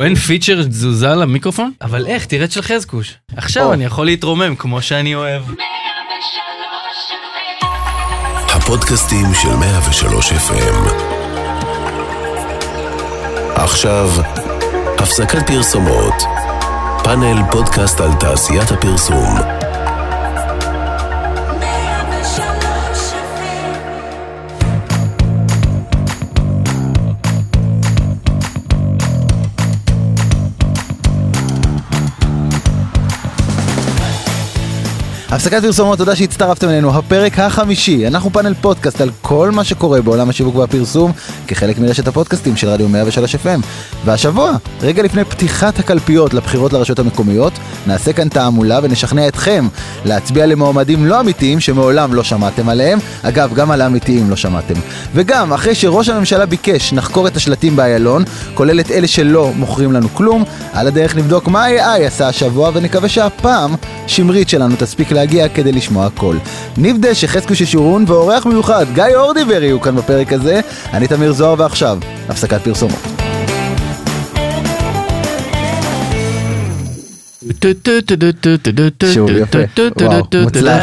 אין פיצ'ר תזוזה למיקרופון? אבל איך, תראה את של חזקוש. עכשיו אני יכול להתרומם כמו שאני אוהב. הפודקאסטים של 103 FM. עכשיו, הפסקת פרסומות. פאנל פודקאסט על תעשיית הפרסום. הפסקת פרסומות, תודה שהצטרפתם אלינו. הפרק החמישי, אנחנו פאנל פודקאסט על כל מה שקורה בעולם השיווק והפרסום כחלק מרשת הפודקאסטים של רדיו 103 FM. והשבוע, רגע לפני פתיחת הקלפיות לבחירות לרשויות המקומיות, נעשה כאן תעמולה ונשכנע אתכם להצביע למועמדים לא אמיתיים שמעולם לא שמעתם עליהם. אגב, גם על האמיתיים לא שמעתם. וגם, אחרי שראש הממשלה ביקש נחקור את השלטים באיילון, כולל את אלה שלא מוכרים לנו כלום, על הדרך נבדוק מה AI עשה השבוע ונקווה שהפעם שמרית שלנו תספיק להגיע כדי לשמוע הכל. ניב דשא, חזקו ששורון ואורח מיוחד, גיא אורדיבר יהיו כאן בפרק הזה. אני תמיר זוהר ועכשיו, הפסקת פרסומות. שוב, יפה. וואו, מוצלח.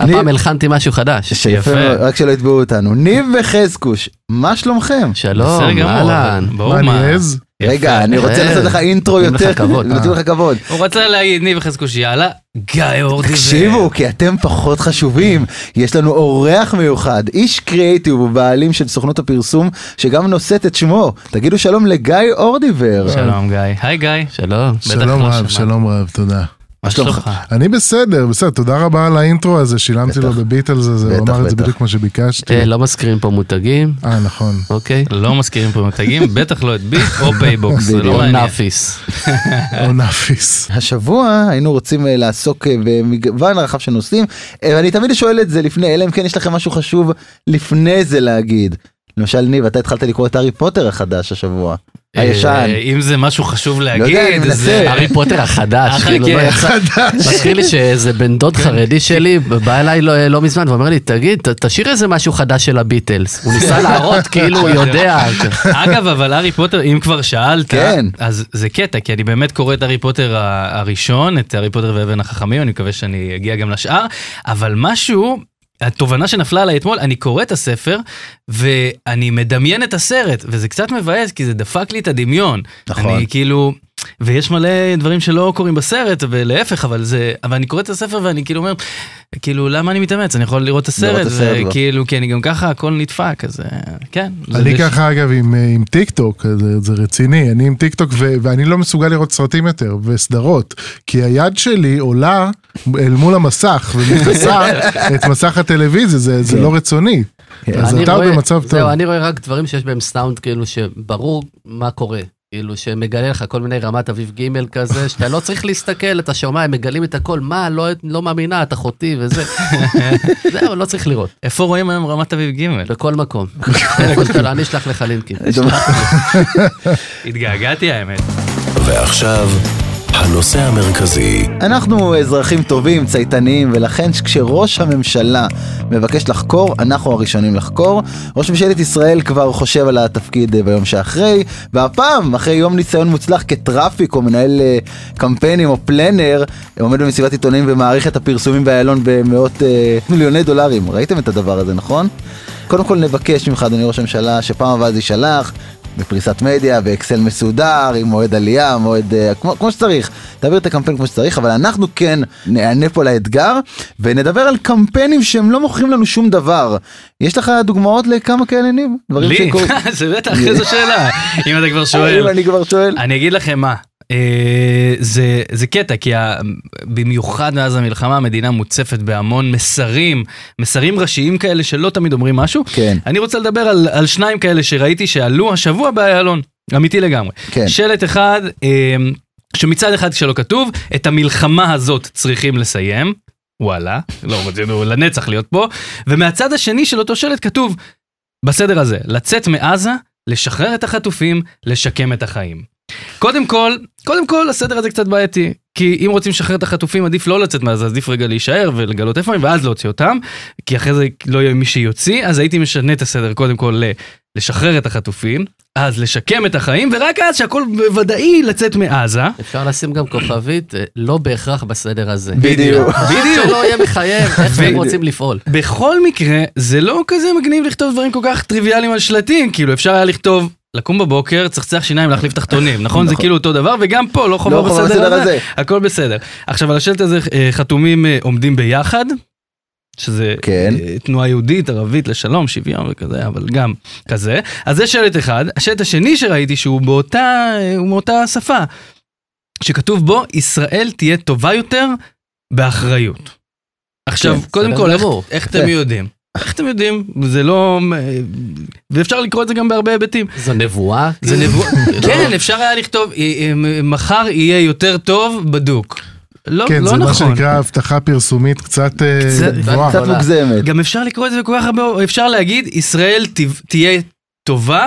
הפעם הלחנתי משהו חדש. שיפה, רק שלא יתבעו אותנו. ניב וחזקוש, מה שלומכם? שלום, אהלן. ברור מה? רגע, אני רוצה אה, לעשות לך אינטרו נותנים לך יותר, כבוד. נותנים לך כבוד. הוא רצה להגיד ניב חזקוש יאללה, גיא אורדיבר. תקשיבו, כי אתם פחות חשובים. יש לנו אורח מיוחד, איש קריאיטיב ובעלים של סוכנות הפרסום, שגם נושאת את שמו. תגידו שלום לגיא אורדיבר. שלום גיא. היי גיא. שלום. בטח שלום לא רב. שלום רב, תודה. מה שלומך? אני בסדר, בסדר, תודה רבה על האינטרו הזה, שילמתי לו בטח. בביטלס הזה, הוא אמר את זה. בדיוק כמו שביקשתי. אה, לא מזכירים פה מותגים, אה, נכון. אוקיי? לא מזכירים פה מותגים, בטח לא את ביט או פייבוקס, זה לא. מעניין. נאפיס. או נאפיס. השבוע היינו רוצים אה, לעסוק אה, במגוון רחב של נושאים, ואני תמיד שואל את זה לפני, אלא אם כן יש לכם משהו חשוב לפני זה להגיד. למשל ניב, אתה התחלת לקרוא את הארי פוטר החדש השבוע, הישן. אה, אם זה משהו חשוב אני להגיד. זה... הארי פוטר החדש, אחלה, כאילו כן. לא יצא. מזכיר לי שאיזה בן דוד חרדי שלי בא אליי לא- לא מזמן ואומר לי, תגיד, תשאיר איזה משהו חדש של הביטלס. הוא ניסה להראות כאילו הוא יודע. אגב, אבל הארי פוטר, אם כבר שאלת, כן. אז זה קטע, כי אני באמת קורא את הארי פוטר הראשון, את הארי פוטר ואבן החכמים, אני מקווה שאני אגיע גם לשאר, אבל משהו, התובנה שנפלה עליי אתמול, אני קורא את הספר, ואני מדמיין את הסרט, וזה קצת מבאס, כי זה דפק לי את הדמיון. נכון. אני כאילו... ויש מלא דברים שלא קורים בסרט, ולהפך, אבל זה... אבל אני קורא את הספר ואני כאילו אומר, כאילו, למה אני מתאמץ? אני יכול לראות את הסרט, לא. וכאילו, כי אני גם ככה, הכל נדפק, אז אה, כן. אני ככה אגב עם, אה, עם טיק טוק, זה, זה רציני, אני עם טיק טוק ו- ואני לא מסוגל לראות סרטים יותר וסדרות, כי היד שלי עולה אל מול המסך ומכסה את מסך הטלוויזיה, זה, זה כן. לא רצוני. אז אני אתה במצב טוב. זהו, אני רואה רק דברים שיש בהם סאונד כאילו שברור מה קורה. כאילו שמגלה לך כל מיני רמת אביב ג' כזה, שאתה לא צריך להסתכל, אתה שומע, הם מגלים את הכל, מה, לא, לא מאמינה, את אחותי וזה. זהו, לא צריך לראות, איפה רואים היום רמת אביב ג'? בכל מקום. אני אשלח לך לינקים. התגעגעתי האמת. ועכשיו, הנושא המרכזי. אנחנו אזרחים טובים, צייתניים, ולכן כשראש הממשלה מבקש לחקור, אנחנו הראשונים לחקור. ראש ממשלת ישראל כבר חושב על התפקיד אה, ביום שאחרי, והפעם, אחרי יום ניסיון מוצלח כטראפיק או מנהל אה, קמפיינים או פלנר, עומד במסיבת עיתונאים ומעריך את הפרסומים באיילון במאות אה, מיליוני דולרים. ראיתם את הדבר הזה, נכון? קודם כל נבקש ממך, אדוני ראש הממשלה, שפעם הבאה זה יישלח. בפריסת מדיה, באקסל מסודר, עם מועד עלייה, מועד... אה, כמו, כמו שצריך. תעביר את הקמפיין כמו שצריך, אבל אנחנו כן נענה פה לאתגר, ונדבר על קמפיינים שהם לא מוכרים לנו שום דבר. יש לך דוגמאות לכמה כאלה, ניב? לי? זה בטח, איזו שאלה. אם אתה כבר שואל. אני כבר שואל? אני אגיד לכם מה. אה, זה, זה קטע, כי ה, במיוחד מאז המלחמה המדינה מוצפת בהמון מסרים, מסרים ראשיים כאלה שלא תמיד אומרים משהו. כן. אני רוצה לדבר על, על שניים כאלה שראיתי שעלו השבוע באיילון, אמיתי לגמרי. כן. שלט אחד, אה, שמצד אחד שלא כתוב, את המלחמה הזאת צריכים לסיים. וואלה, לא רצינו לנצח להיות פה. ומהצד השני של אותו שלט כתוב, בסדר הזה, לצאת מעזה, לשחרר את החטופים, לשקם את החיים. קודם כל, קודם כל הסדר הזה קצת בעייתי, כי אם רוצים לשחרר את החטופים עדיף לא לצאת מעזה, עדיף רגע להישאר ולגלות איפה הם ואז להוציא אותם, כי אחרי זה לא יהיה מי שיוציא, אז הייתי משנה את הסדר קודם כל לשחרר את החטופים, אז לשקם את החיים, ורק אז שהכל ודאי לצאת מעזה. אפשר לשים גם כוכבית, אה, לא בהכרח בסדר הזה. בדיוק. בדיוק. שלא יהיה מחייב, איך שהם. רוצים לפעול. בכל מקרה, זה לא כזה מגניב לכתוב דברים כל כך טריוויאליים על שלטים, כאילו אפשר היה לכתוב, לקום בבוקר, צחצח שיניים, להחליף תחתונים, נכון? זה נכון. כאילו אותו דבר, וגם פה לא חובה לא בסדר הזה. הכל בסדר. עכשיו, על השלט הזה אה, חתומים אה, עומדים ביחד, שזה כן. אה, תנועה יהודית, ערבית לשלום, שוויון וכזה, אבל גם כזה. אז זה שלט אחד. השלט השני שראיתי, שהוא באותה, הוא מאותה שפה, שכתוב בו, ישראל תהיה טובה יותר באחריות. עכשיו, כן, קודם כל, איך. אתם יודעים? איך אתם יודעים? זה לא... ואפשר לקרוא את זה גם בהרבה היבטים. זו נבואה? זה? נבואה. כן, אפשר היה לכתוב, אה, אה, מחר יהיה יותר טוב בדוק. לא, כן, לא זה מה נכון. שנקרא הבטחה פרסומית קצת אה, קצת- גבוהה. קצת מוגזמת. גם אפשר לקרוא את זה בכל כך הרבה, אפשר להגיד, ישראל תהיה טובה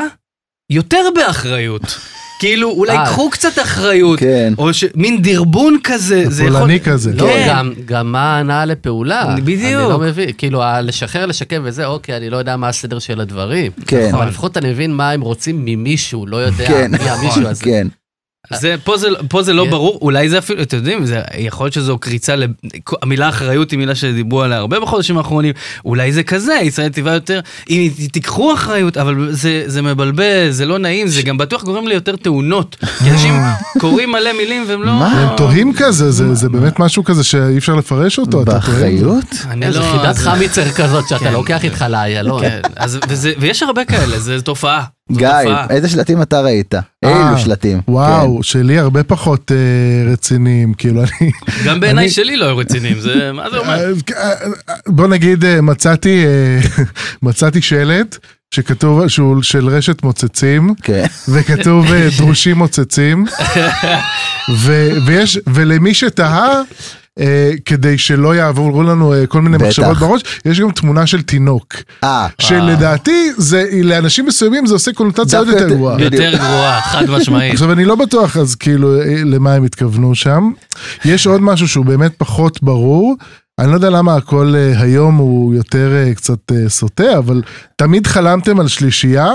יותר באחריות. כאילו, אולי אה. קחו קצת אחריות, כן. או ש- מין דרבון כזה, זה יכול... פולני כזה. לא, כן. גם, גם מה ההנאה לפעולה. בדיוק. אני לא מבין, כאילו, לשחרר, לשקם וזה, אוקיי, אני לא יודע מה הסדר של הדברים. כן. אבל לפחות אני מבין מה הם רוצים ממישהו, לא יודע כן. מי המישהו הזה. כן. זה, פה, זה, פה זה לא כן. ברור, אולי זה אפילו, אתם יודעים, זה, יכול להיות שזו קריצה, לב- המילה אחריות היא מילה שדיברו עליה הרבה בחודשים האחרונים, אולי זה כזה, ישראל טבעה יותר, אם תיקחו אחריות, אבל זה, זה מבלבל, זה לא נעים, זה גם בטוח גורם ליותר תאונות, כי אנשים קוראים מלא מילים והם לא... מה? הם תוהים כזה, זה זה באמת משהו כזה שאי אפשר לפרש אותו. אתה טועה? באחריות? אני איזה לא... חידת חמיצר כזאת שאתה כן. לוקח איתך לאיילון. כן, אז, וזה, ויש הרבה כאלה, זו תופעה. גיא, תופעה. איזה שלטים אתה ראית? אילו שלטים? וואו, שלי הרבה פחות אה, רציניים, כאילו אני... גם בעיניי שלי לא היו רציניים, זה, מה זה אומר? אה, בוא נגיד, אה, מצאתי אה, מצאתי שלט שכתוב שהוא של רשת מוצצים, כן. וכתוב אה, דרושים מוצצים, ו- ויש, ולמי שתהה, אה, כדי שלא יעברו לנו אה, כל מיני בטח. מחשבות בראש, יש גם תמונה של תינוק, אה, שלדעתי זה, לאנשים מסוימים זה עושה קונוטציה עוד יותר גרועה. יותר גרועה, חד משמעית. עכשיו אני לא בטוח אז כאילו אה, למה הם התכוונו שם. יש עוד משהו שהוא באמת פחות ברור. אני לא יודע למה הכל אה, היום הוא יותר אה, קצת אה, סוטה, אבל תמיד חלמתם על שלישייה,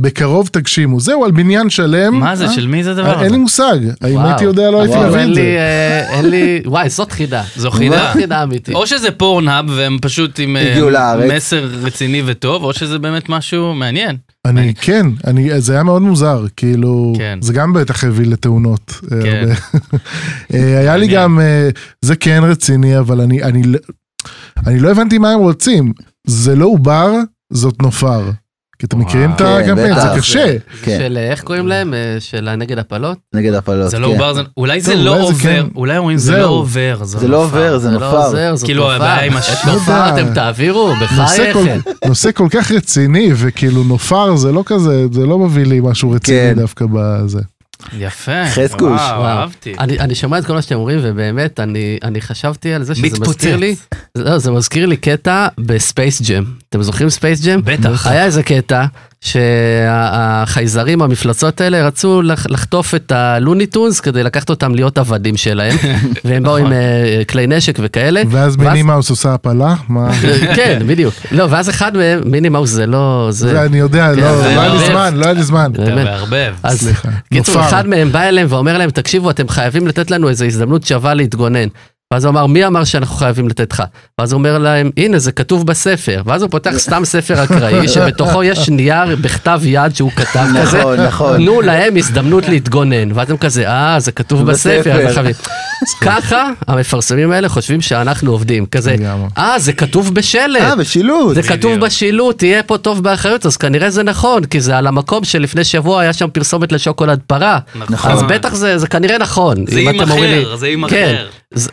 בקרוב תגשימו. זהו, על בניין שלם. מה זה, של מי זה הדבר אה, אין לי הזה? מושג. אם. הייתי יודע לא הייתי מבין את זה. אה, אין לי, וואי, זאת חידה. זו חידה. חידה אמיתית. או שזה פורנהאב והם פשוט עם אה. מסר רציני וטוב, או שזה באמת משהו מעניין. אני כן, אני, זה היה מאוד מוזר, כאילו, כן. זה גם בטח הביא לתאונות. אה, כן. אה, היה לי. גם, אה, זה כן רציני, אבל אני, אני, לא- אני לא הבנתי מה הם רוצים. זה לא עובר, זאת נופר. כי אתם. מכירים את כן, הקמפיין. זה קשה. כן. של, אה, איך קוראים להם? אה, של הנגד הפלות? נגד הפלות. זה לא כן. עובר, זה- אולי זה לא עובר, כן. אולי אומרים זה. לא עובר, זה לא עובר, זה זה לא נופר. כאילו. הבעיה עם לא יודע. אתם תעבירו, בחייכם. נושא כל כך רציני, וכאילו נופר זה לא כזה, זה לא מביא לי משהו רציני. דווקא בזה. יפה. חזקוש. וואו, וואו. אהבתי. אני, אני שומע את כל מה שאתם אומרים, ובאמת, אני, אני חשבתי על זה שזה מתפוצץ. מזכיר לי, לא, זה מזכיר לי קטע בספייס ג'ם. אתם זוכרים ספייס ג'ם? בטח. היה איזה קטע שהחייזרים, המפלצות האלה, רצו לח- לחטוף את הלוניטונס כדי לקחת אותם להיות עבדים שלהם, והם באו עם אה, כלי נשק וכאלה. ואז מיני מאוס עושה הפלה? כן, בדיוק. לא, ואז אחד מהם, מיני מאוס זה לא... זה... אני יודע, כן, לא לא היה לי. זמן, לא היה לי זמן. אתה. מערבב. אז סליחה. קיצור. אחד מהם בא אליהם ואומר להם, תקשיבו, אתם חייבים לתת לנו איזו הזדמנות שווה להתגונן. ואז הוא אמר, מי אמר שאנחנו חייבים לתת לך? ואז הוא אומר להם, הנה, זה כתוב בספר. ואז הוא פותח סתם ספר אקראי, שבתוכו יש נייר בכתב יד שהוא כתב כזה. נכון, נכון. תנו להם הזדמנות להתגונן. ואז הם כזה, אה, זה כתוב בספר. בספר. אז הם חייבים." ככה המפרסמים האלה חושבים שאנחנו עובדים. כזה. אה, זה כתוב בשלט. אה, בשילוט. זה כתוב בשילוט, תהיה פה טוב באחריות, אז כנראה זה נכון, כי זה על המקום שלפני שבוע היה שם פרסומת לשוקולד פרה. נכון. אז בטח זה, זה כנראה נכון. זה עם אחר, זה עם כן, אחר. זה,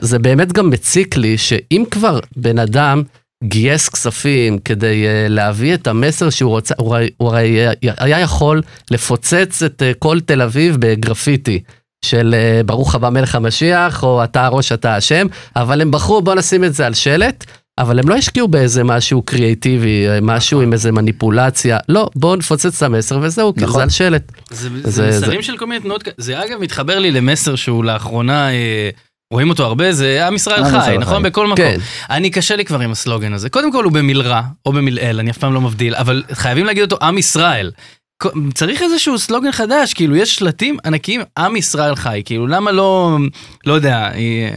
זה באמת גם מציק לי, שאם כבר בן אדם גייס כספים כדי uh, להביא את המסר שהוא רוצה, הוא, הרי- הוא הרי אה, היה יכול לפוצץ את uh, כל תל אביב בגרפיטי. של uh, ברוך הבא מלך המשיח, או אתה הראש, אתה אשם, אבל הם בחרו, בוא נשים את זה על שלט, אבל הם לא השקיעו באיזה משהו קריאיטיבי, משהו עם איזה מניפולציה, לא, בואו נפוצץ את המסר וזהו, כי נכון. זה על שלט. זה, זה- זה מסרים של כל מיני תנועות, זה אגב מתחבר לי למסר שהוא לאחרונה אה, רואים אותו הרבה, זה עם ישראל חי, נכון? חי. בכל מקום. כן. אני קשה לי כבר עם הסלוגן הזה. קודם כל הוא במלרע, או במלעיל, אני אף פעם לא מבדיל, אבל חייבים להגיד אותו עם ישראל. צריך איזשהו סלוגן חדש, כאילו יש שלטים ענקיים, עם ישראל חי, כאילו למה לא, לא יודע, אה,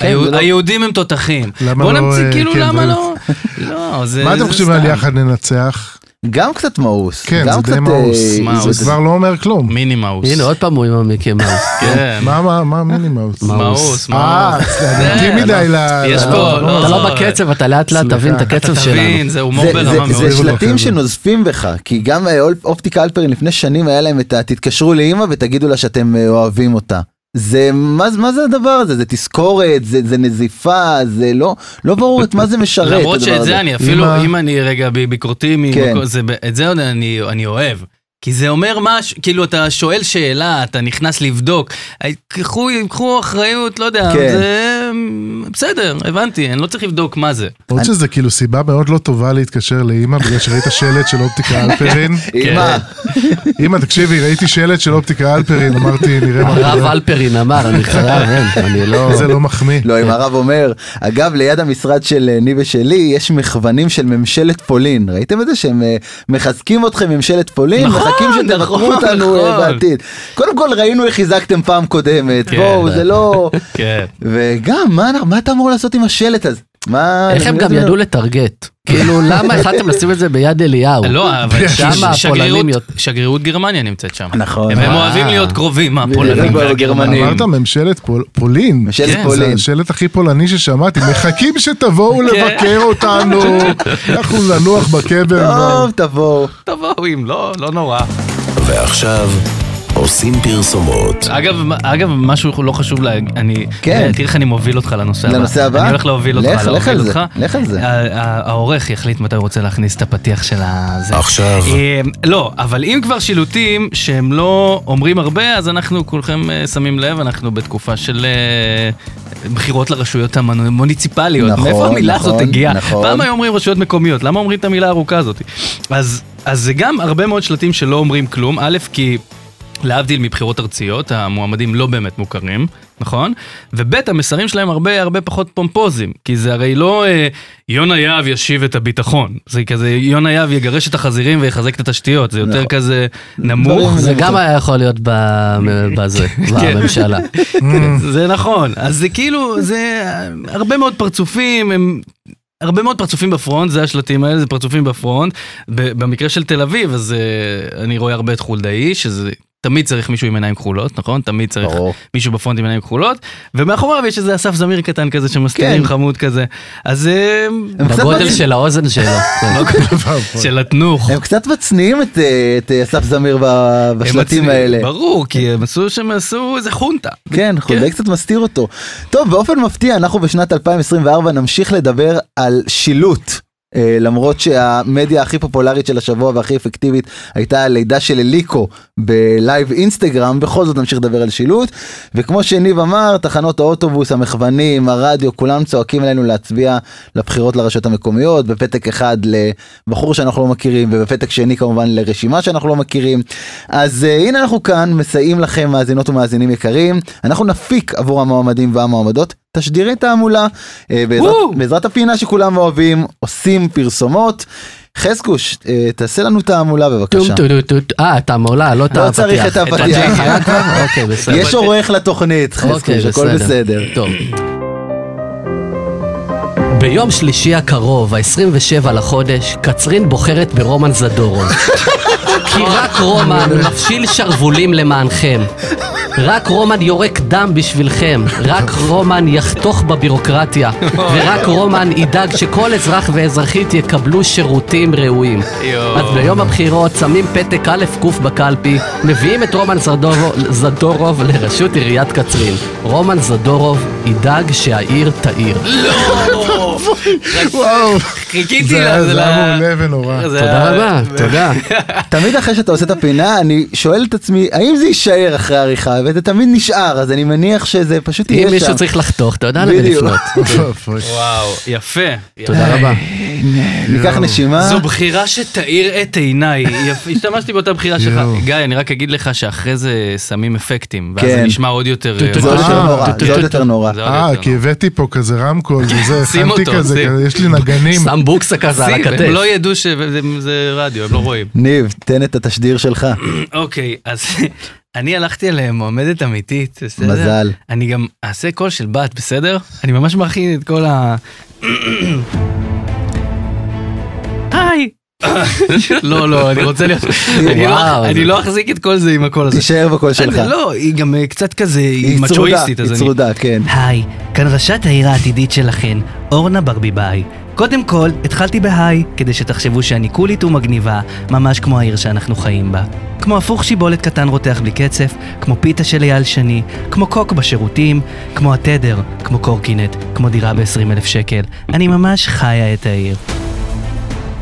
כן, לא- היהודים הם תותחים. בוא לא, נמציא, אה, כאילו כן, למה לא, לא, זה מה אתם חושבים על. יחד ננצח? גם קצת מאוס. כן, גם זה די קצת, מאוס. אה, מאוס. זה כבר לא אומר כלום. מיני מאוס. הנה, עוד פעם הוא עם המיקי מאוס. כן. מה, מה, מה מינימאוס? מאוס, אה, מאוס. זה איטי מדי ל... יש פה, ל- לא, אתה לא, לא בקצב, אתה לאט לאט. תבין את הקצב אתה שלנו. תבין, זה הומור ברמה מאוד. זה שלטים. שנוזפים בך, כי גם אה, אופ- אופטיקה הלפרין לפני שנים היה להם את ה... תתקשרו לאימא ותגידו לה שאתם אה, אוהבים אותה. זה, מה, זה- מה זה הדבר הזה? זה תזכורת, זה, זה נזיפה, זה לא, לא ברור את מה זה משרת. למרות שאת הזה. זה אני אפילו, אם אני רגע ביקורתי, כן. זה- את זה אני אני אוהב. כי זה אומר משהו, כאילו אתה שואל שאלה, אתה נכנס לבדוק, קחו, קחו אחריות, לא יודע, כן. זה בסדר, הבנתי, אני לא צריך לבדוק מה זה. עוד שזה כאילו סיבה מאוד לא טובה להתקשר לאימא בגלל שראית שלט של אופטיקה אלפרין. אימא, אימא תקשיבי ראיתי שלט של אופטיקה אלפרין אמרתי נראה מה הרב. אלפרין אמר, אני חייב, אין, אני לא... זה לא מחמיא. לא, אם הרב אומר, אגב, ליד המשרד של אה, ניב ושלי, יש מכוונים של ממשלת פולין. ראיתם את זה? שהם אה, מחזקים אתכם ממשלת פולין, נכון, מחכים שתבקרו נכון, אותנו אה, נכון. בעתיד. קודם כל, ראינו איך חיזקתם פעם קודמת, כן. בואו, זה לא... כן. וגם, מה אתה אמור לעשות עם השלט הזה? מה... איך הם גם ידעו לטרגט? כאילו, למה החלטתם לשים את זה ביד אליהו? לא, אבל שם הפולנים שגרירות- גרמניה נמצאת שם. נכון. הם אה. אוהבים להיות קרובים, הפולנים הגרמנים. והגרמנים. אמרת ממשלת פול- פולין. ממשלת כן, פולין. זה השלט הכי פולני ששמעתי, מחכים שתבואו לבקר אותנו, אנחנו ננוח בקבר. טוב, תבואו. תבואו אם לא, לא נורא. ועכשיו עושים פרסומות. אגב, אגב, משהו לא חשוב להגיד, אני, כן. תראה איך אני מוביל אותך לנושא הבא. לנושא הבא? אני הולך להוביל אותך, לך, לך על זה. לך על זה. ה- ה- העורך יחליט מתי הוא רוצה להכניס את הפתיח של הזה. עכשיו. אה, לא, אבל אם כבר שילוטים שהם לא אומרים הרבה, אז אנחנו כולכם אה, שמים לב, אנחנו בתקופה של אה, בחירות לרשויות המוניציפליות. נכון, מאיפה המילה הזאת נכון, הגיעה? נכון. פעם היו אומרים רשויות מקומיות, למה אומרים את המילה הארוכה הזאת? אז, אז זה גם הרבה מאוד שלטים שלא אומרים כלום, א', כי... להבדיל מבחירות ארציות, המועמדים לא באמת מוכרים, נכון? וב' המסרים שלהם הרבה הרבה פחות פומפוזיים, כי זה הרי לא אה, יונה יהב ישיב את הביטחון, זה כזה יונה יהב יגרש את החזירים ויחזק את התשתיות, זה יותר נכון. כזה נמוך. זה גם היה יכול להיות ב- בזה, כן. בממשלה. זה נכון, אז זה כאילו, זה הרבה מאוד פרצופים, הם... הרבה מאוד פרצופים בפרונט, זה השלטים האלה, זה פרצופים בפרונט. במקרה של תל אביב, אז אה, אני רואה הרבה את חולדאי, שזה... תמיד צריך מישהו עם עיניים כחולות, נכון? תמיד צריך ברור. מישהו בפרונט עם עיניים כחולות, ומאחוריו יש איזה אסף זמיר קטן כזה שמסתירים כן. חמוד כזה. אז אה, הם בגודל של האוזן שלו. כן. של התנוך. הם קצת מצניעים את, אה, את אה, אסף זמיר בשלטים האלה. ברור, כי הם עשו שהם עשו איזה חונטה. כן, חולדאי קצת מסתיר אותו. טוב, באופן מפתיע, אנחנו בשנת 2024 נמשיך לדבר על שילוט. אה, למרות שהמדיה הכי פופולרית של השבוע והכי אפקטיבית הייתה הלידה של אליקו בלייב אינסטגרם, בכל זאת נמשיך לדבר על שילוט. וכמו שניב אמר, תחנות האוטובוס, המכוונים, הרדיו, כולם צועקים עלינו להצביע לבחירות לרשויות המקומיות, בפתק אחד לבחור שאנחנו לא מכירים, ובפתק שני כמובן לרשימה שאנחנו לא מכירים. אז uh, הנה אנחנו כאן, מסייעים לכם מאזינות ומאזינים יקרים. אנחנו נפיק עבור המועמדים והמועמדות תשדירי תעמולה, uh, בעזרת. בעזרת הפינה שכולם אוהבים, עושים פרסומות. חזקוש, uh, תעשה לנו תעמולה בבקשה. אה, אתה מעולה, לא את לא. צריך את הפתיח. אוקיי. יש עורך לתוכנית, אוקיי, חזקוש, הכל בסדר. טוב. ביום שלישי הקרוב, ה-27 לחודש, קצרין בוחרת ברומן זדורוב. כי רק רומן מפשיל שרוולים למענכם. רק רומן יורק דם בשבילכם. רק רומן יחתוך בבירוקרטיה. ורק רומן ידאג שכל אזרח ואזרחית יקבלו שירותים ראויים. אז ביום הבחירות שמים פתק א' ק' בקלפי, מביאים את רומן זדורוב, זדורוב לראשות עיריית קצרין. רומן זדורוב ידאג שהעיר תאיר. וואו, חיכיתי לה, זה היה מעולה ונורא. תודה רבה, תודה. תמיד אחרי שאתה עושה את הפינה, אני שואל את עצמי, האם זה יישאר אחרי העריכה, וזה תמיד נשאר, אז אני מניח שזה פשוט אם יהיה שם. מישהו צריך לחתוך, אתה יודע למי בדיוק. לפנות. וואו, יפה. תודה רבה. ניקח נשימה. זו בחירה שתאיר את עיניי. השתמשתי באותה בחירה שלך. גיא, אני רק אגיד לך שאחרי זה שמים אפקטים, ואז כן. זה נשמע עוד יותר... אה, זה עוד אה, יותר נורא, טו, זה טו, עוד טו, יותר טו. נורא. אה, כי. הבאתי פה כזה רמקול וזה, הכנתי אותו, כזה, יש לי נגנים. שם בוקסה כזה על הכתף. הם לא ידעו שזה רדיו, הם לא רואים. ניב, תן את התשדיר שלך. אוקיי, אז אני הלכתי על מועמדת אמיתית, בסדר? מזל. אני גם אעשה קול של בת, בסדר? אני ממש מכין את כל ה... לא, לא, אני רוצה להיות... אני לא- לא אחזיק את כל זה עם הקול הזה. תישאר בקול שלך. אני- לא, היא גם אה, קצת כזה, היא מצ'ואיסטית, היא. צרודה, כן. היי, כאן ראשת העיר העתידית שלכן, אורנה ברביבאי. קודם כל, התחלתי בהיי, כדי שתחשבו שאני קולית ומגניבה, ממש כמו העיר שאנחנו חיים בה. כמו הפוך שיבולת קטן רותח בלי קצף, כמו פיתה של אייל שני, כמו קוק בשירותים, כמו התדר, כמו קורקינט, כמו דירה ב-20 אלף שקל. אני ממש חיה את העיר.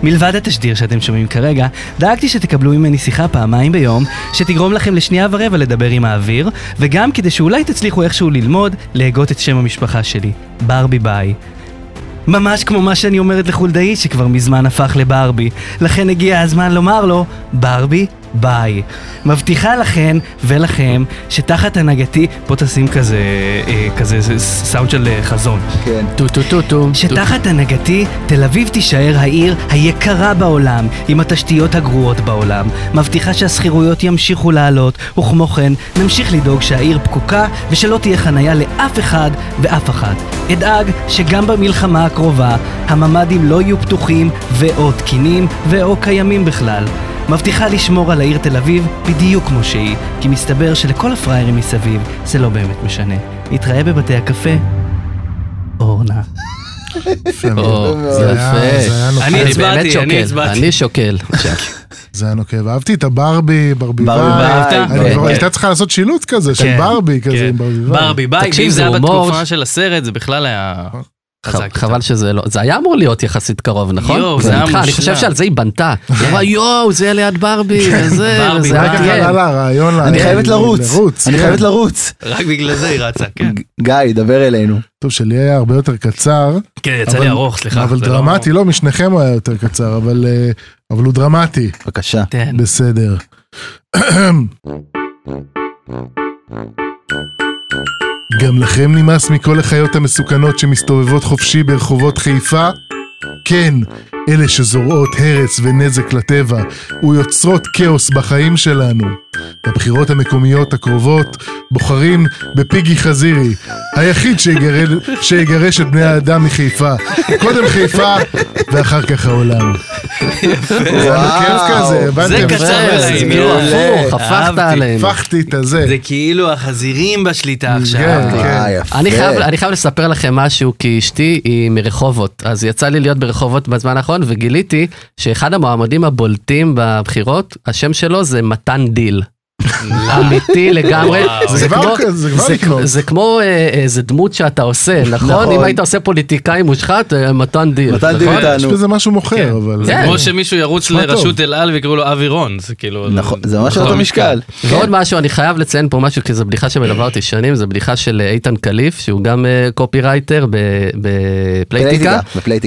מלבד התשדיר שאתם שומעים כרגע, דאגתי שתקבלו ממני שיחה פעמיים ביום, שתגרום לכם לשנייה ורבע לדבר עם האוויר, וגם כדי שאולי תצליחו איכשהו ללמוד להגות את שם המשפחה שלי, ברביבאי. ממש כמו מה שאני אומרת לחולדאי שכבר מזמן הפך לברבי, לכן הגיע הזמן לומר לו, ברבי, ביי. מבטיחה לכן ולכם שתחת הנהגתי, פה תשים כזה, אה, כזה זה סאונד של אה, חזון. כן. טו טו טו טו. שתחת הנהגתי, תל אביב תישאר העיר היקרה בעולם, עם התשתיות הגרועות בעולם. מבטיחה שהשכירויות ימשיכו לעלות, וכמו כן, נמשיך לדאוג שהעיר פקוקה, ושלא תהיה חניה לאף אחד ואף אחת. אדאג שגם במלחמה הקרובה, הממ"דים לא יהיו פתוחים ו/או תקינים ו/או קיימים בכלל. מבטיחה לשמור על העיר תל אביב בדיוק כמו שהיא, כי מסתבר שלכל הפראיירים מסביב זה לא באמת משנה. נתראה בבתי הקפה. אורנה. יפה מאוד. או, זה יפה. אני הצבעתי, באמת אני שוקל, הצבעתי. אני שוקל. זה היה נוקב. אהבתי את הברבי, ברביבאי. ברביבאי, כן. הייתה צריכה לעשות שילוט כזה של כן, ברבי כזה כן. עם ברביבאי. ברבי ביי, תקשיב, ואם זה היה בתקופה של הסרט, זה בכלל היה. יותר. חבל שזה לא, זה היה אמור להיות יחסית קרוב, נכון? יואו, זה היה איתך, אני מושלם. חושב שעל זה היא בנתה. היא אמרה יואו, זה יהיה ליד ברבי, וזה, וזה היה עלה כן. לה- אני חייבת לרוץ. אני כן. חייבת לרוץ. רק בגלל זה היא רצה, כן. גיא, דבר אלינו. טוב, שלי היה הרבה יותר קצר. כן, יצא לי ארוך, סליחה. אבל לא- דרמטי, לא, משניכם הוא היה יותר קצר, אבל אה, הוא דרמטי. בבקשה. כן. בסדר. גם לכם נמאס מכל החיות המסוכנות שמסתובבות חופשי ברחובות חיפה? כן, אלה שזורעות הרס ונזק לטבע ויוצרות כאוס בחיים שלנו. בבחירות המקומיות הקרובות בוחרים בפיגי חזירי, היחיד שיגרש את בני האדם מחיפה. קודם חיפה ואחר כך העולם. זה כזה? זה קצר זה ולעניין. כאילו. הפוך, הפכת. עליהם. הפכתי את הזה. זה כאילו החזירים בשליטה עכשיו. כן, כן. אה, חייב, אני חייב לספר לכם משהו, כי אשתי היא מרחובות, אז יצא לי להיות ברחובות בזמן האחרון, וגיליתי שאחד המועמדים הבולטים בבחירות, השם שלו זה מתן דיל. אמיתי לגמרי. זה כבר כמו- זה זה- לקנות. זה כמו אה, איזה דמות שאתה עושה, נכון? נכון. אם היית עושה פוליטיקאי מושחת, אה, מתן דיל. מתן דיל נכון? איתנו. יש בזה משהו מוכר, אבל... זה כן. כמו שמישהו ירוץ. לרשות אל על ויקראו לו אבי רון, זה כאילו... נכון, זה ממש על אותו משקל. ועוד משהו, אני חייב לציין פה משהו, כי זו בדיחה שמלווה אותי שנים, זו בדיחה של אה, איתן קליף, שהוא גם אה, קופירייטר ב- בפלייטיקה.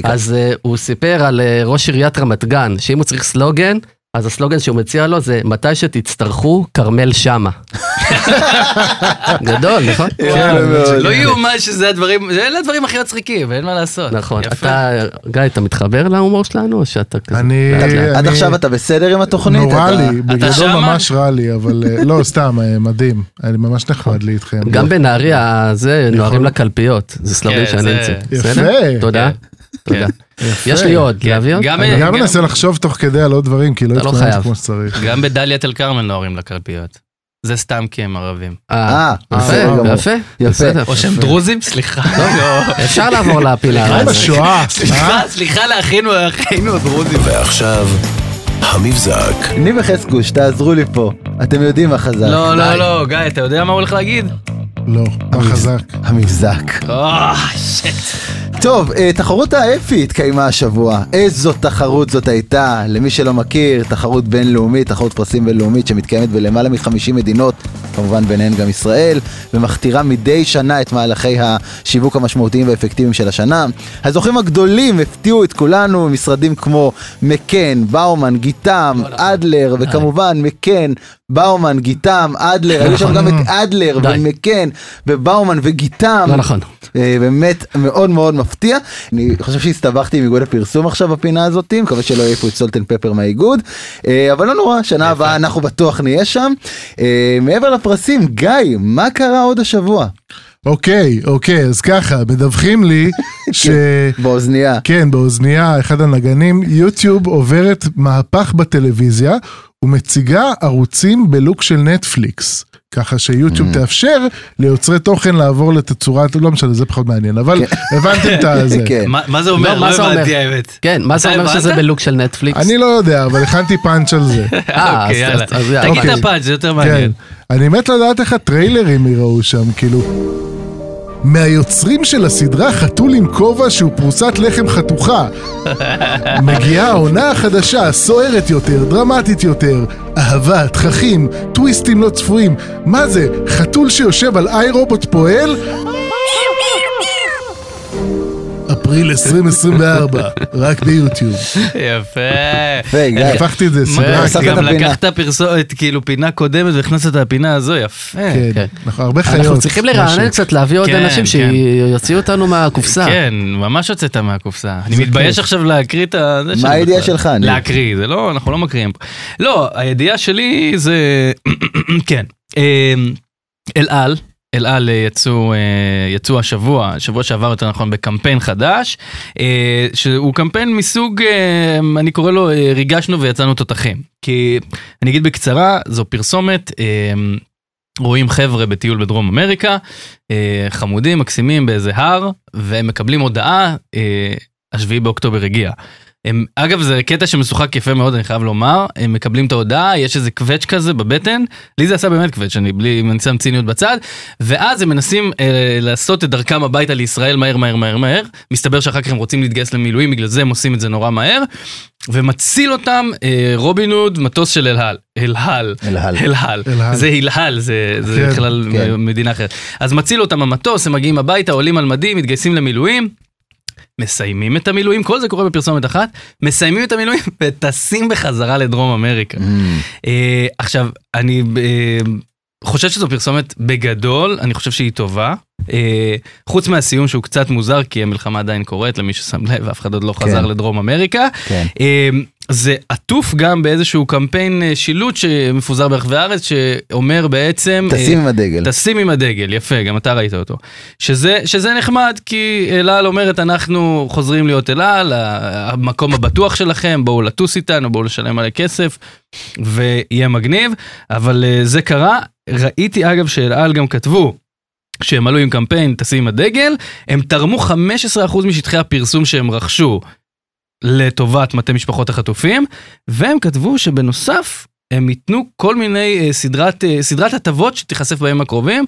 אז הוא סיפר על ראש עיריית רמת גן, שאם הוא צריך סלוגן, אז הסלוגן שהוא מציע לו זה מתי שתצטרכו, כרמל שמה. גדול, נכון? יפה מאוד. לא יאומן שזה הדברים, אלה הדברים הכי מצחיקים, אין מה לעשות. נכון. אתה, גיא, אתה מתחבר להומור שלנו, או שאתה כזה? אני... עד עכשיו אתה בסדר עם התוכנית? נורא אתה- לי, בגדול? ממש רע לי, אבל אה, לא, סתם, אה, מדהים. אני ממש נחמד לי איתכם. גם בנהריה, זה, נוהרים לקלפיות, זה סלוגן כן, שאני המצאתי. יפה. תודה. כן. תודה. יש לי עוד, להביא עוד? גם- אני גם מנסה לחשוב תוך כדי על עוד דברים, כי לא לא התכוננתי. כמו שצריך. גם בדאלית אל כרמל נוהרים לקלפיות. זה סתם כי הם ערבים. אה, בסדר יפה. יפה, יפה. או שהם דרוזים? סליחה. לא. אפשר לעבור עם הזאת. השואה? סליחה, סליחה לאחינו, אחינו הדרוזים. ועכשיו, המבזק. ניב וחזקוש, תעזרו לי פה. אתם יודעים מה חזק. לא, לא, לא, גיא, אתה יודע מה הוא הולך להגיד? לא, מה חזק. המבזק. טוב, אה, תחרות האפי התקיימה השבוע. איזו תחרות זאת הייתה. למי שלא מכיר, תחרות בינלאומית, תחרות פרסים בינלאומית שמתקיימת בלמעלה מ-50 מדינות וכמובן ביניהן גם ישראל, ומכתירה מדי שנה את מהלכי השיווק המשמעותיים והאפקטיביים של השנה. הזוכים הגדולים הפתיעו את כולנו, משרדים כמו מקן, באומן, גיטם, אדלר, וכמובן מקן, באומן, גיטם, אדלר, היו שם גם את אדלר. ומקן, ובאומן וגיטם. לא נכון. אה, באמת מאוד מאוד מפתיע. אני חושב שהסתבכתי עם איגוד הפרסום עכשיו בפינה הזאת, מקווה שלא יהיה פה את סולטן פפר מהאיגוד, אה, אבל לא נורא, שנה הבאה אנחנו בטוח נהיה שם. אה, מעבר לפרסים, גיא, מה קרה עוד השבוע? אוקיי, אוקיי, אז ככה, מדווחים לי ש... באוזנייה. כן, באוזנייה, אחד הנגנים, יוטיוב עוברת מהפך בטלוויזיה ומציגה ערוצים בלוק של נטפליקס. ככה שיוטיוב Mm. תאפשר ליוצרי תוכן לעבור לתצורת, לא משנה, זה פחות מעניין, אבל הבנתם את הזה. כן. מה מה זה אומר? לא, מה לא זה אומר? הבנתי האמת. כן, מה זה אומר שזה הבנת? בלוק של נטפליקס? אני לא יודע, אבל הכנתי פאנץ' על זה. אה, אוקיי, אז- יאללה. אז- אז יאללה. תגיד אוקיי. את הפאנץ', זה יותר כן. מעניין. אני מת לדעת איך הטריילרים יראו שם, כאילו... מהיוצרים של הסדרה חתול עם כובע שהוא פרוסת לחם חתוכה. מגיעה העונה החדשה, סוערת יותר, דרמטית יותר. אהבה, תככים, טוויסטים לא צפויים. מה זה, חתול שיושב על איי רובוט פועל? אפריל 2024, רק ביוטיוב. יפה. יפה, גיא. הפכתי את זה. הוספת גם. לקחת פרסומת, כאילו פינה קודמת והכנסת את הפינה הזו, יפה. כן, כן. נכון, הרבה חיות. אנחנו צריכים לרענן. קצת, להביא עוד כן, אנשים כן. שיוציאו אותנו מהקופסה. כן, ממש הוצאת מהקופסה. אני מתבייש. עכשיו להקריא את ה... מה הידיעה. שלך? להקריא, זה לא, אנחנו לא מקריאים. לא, הידיעה שלי זה... כן. אה, אל על. אל על אה, יצאו, אה, יצאו השבוע, שבוע שעבר יותר נכון, בקמפיין חדש, אה, שהוא קמפיין מסוג, אני קורא לו ריגשנו ויצאנו תותחים. כי אני אגיד בקצרה, זו פרסומת, רואים חבר'ה בטיול בדרום אמריקה, חמודים, מקסימים באיזה הר, והם מקבלים הודעה, השביעי באוקטובר הגיע. הם, אגב זה קטע שמשוחק יפה מאוד אני חייב לומר, הם מקבלים את ההודעה, יש איזה קווץ' כזה בבטן, לי זה עשה באמת קווץ', אני בלי, אם אני שם ציניות בצד, ואז הם מנסים אה, לעשות את דרכם הביתה לישראל מהר מהר מהר מהר, מסתבר שאחר כך הם רוצים להתגייס למילואים, בגלל זה הם עושים את זה נורא מהר, ומציל אותם אה, רובין הוד, מטוס של אלהל, אלהל, אלהל. אלהל, אלהל. זה הילהל, זה, זה כן, בכלל כן. מדינה אחרת. אז מציל אותם המטוס, הם מגיעים הביתה, עולים על מדים, מתגייסים למילואים. מסיימים את המילואים, כל זה קורה בפרסומת אחת, מסיימים את המילואים וטסים בחזרה לדרום אמריקה. Mm. אה, עכשיו, אני אה, חושב שזו פרסומת בגדול, אני חושב שהיא טובה. אה, חוץ מהסיום שהוא קצת מוזר, כי המלחמה עדיין קורית, למי ששם לב, אף אחד עוד לא חזר כן. לדרום אמריקה. כן. אה, זה עטוף גם באיזשהו קמפיין אה, שילוט שמפוזר ברחבי הארץ, שאומר בעצם... אה, טסים עם הדגל. טסים עם הדגל, יפה, גם אתה ראית אותו. שזה, שזה נחמד, כי אל על אומרת, אנחנו חוזרים להיות אל על, המקום הבטוח שלכם, בואו לטוס איתנו, בואו לשלם מלא כסף, ויהיה מגניב, אבל אה, זה קרה. ראיתי אגב שאל על גם כתבו, כשהם עלו עם קמפיין טסים עם הדגל, הם תרמו 15% משטחי הפרסום שהם רכשו לטובת מטה משפחות החטופים, והם כתבו שבנוסף, הם ייתנו כל מיני אה, סדרת, אה, סדרת הטבות שתיחשף בימים הקרובים.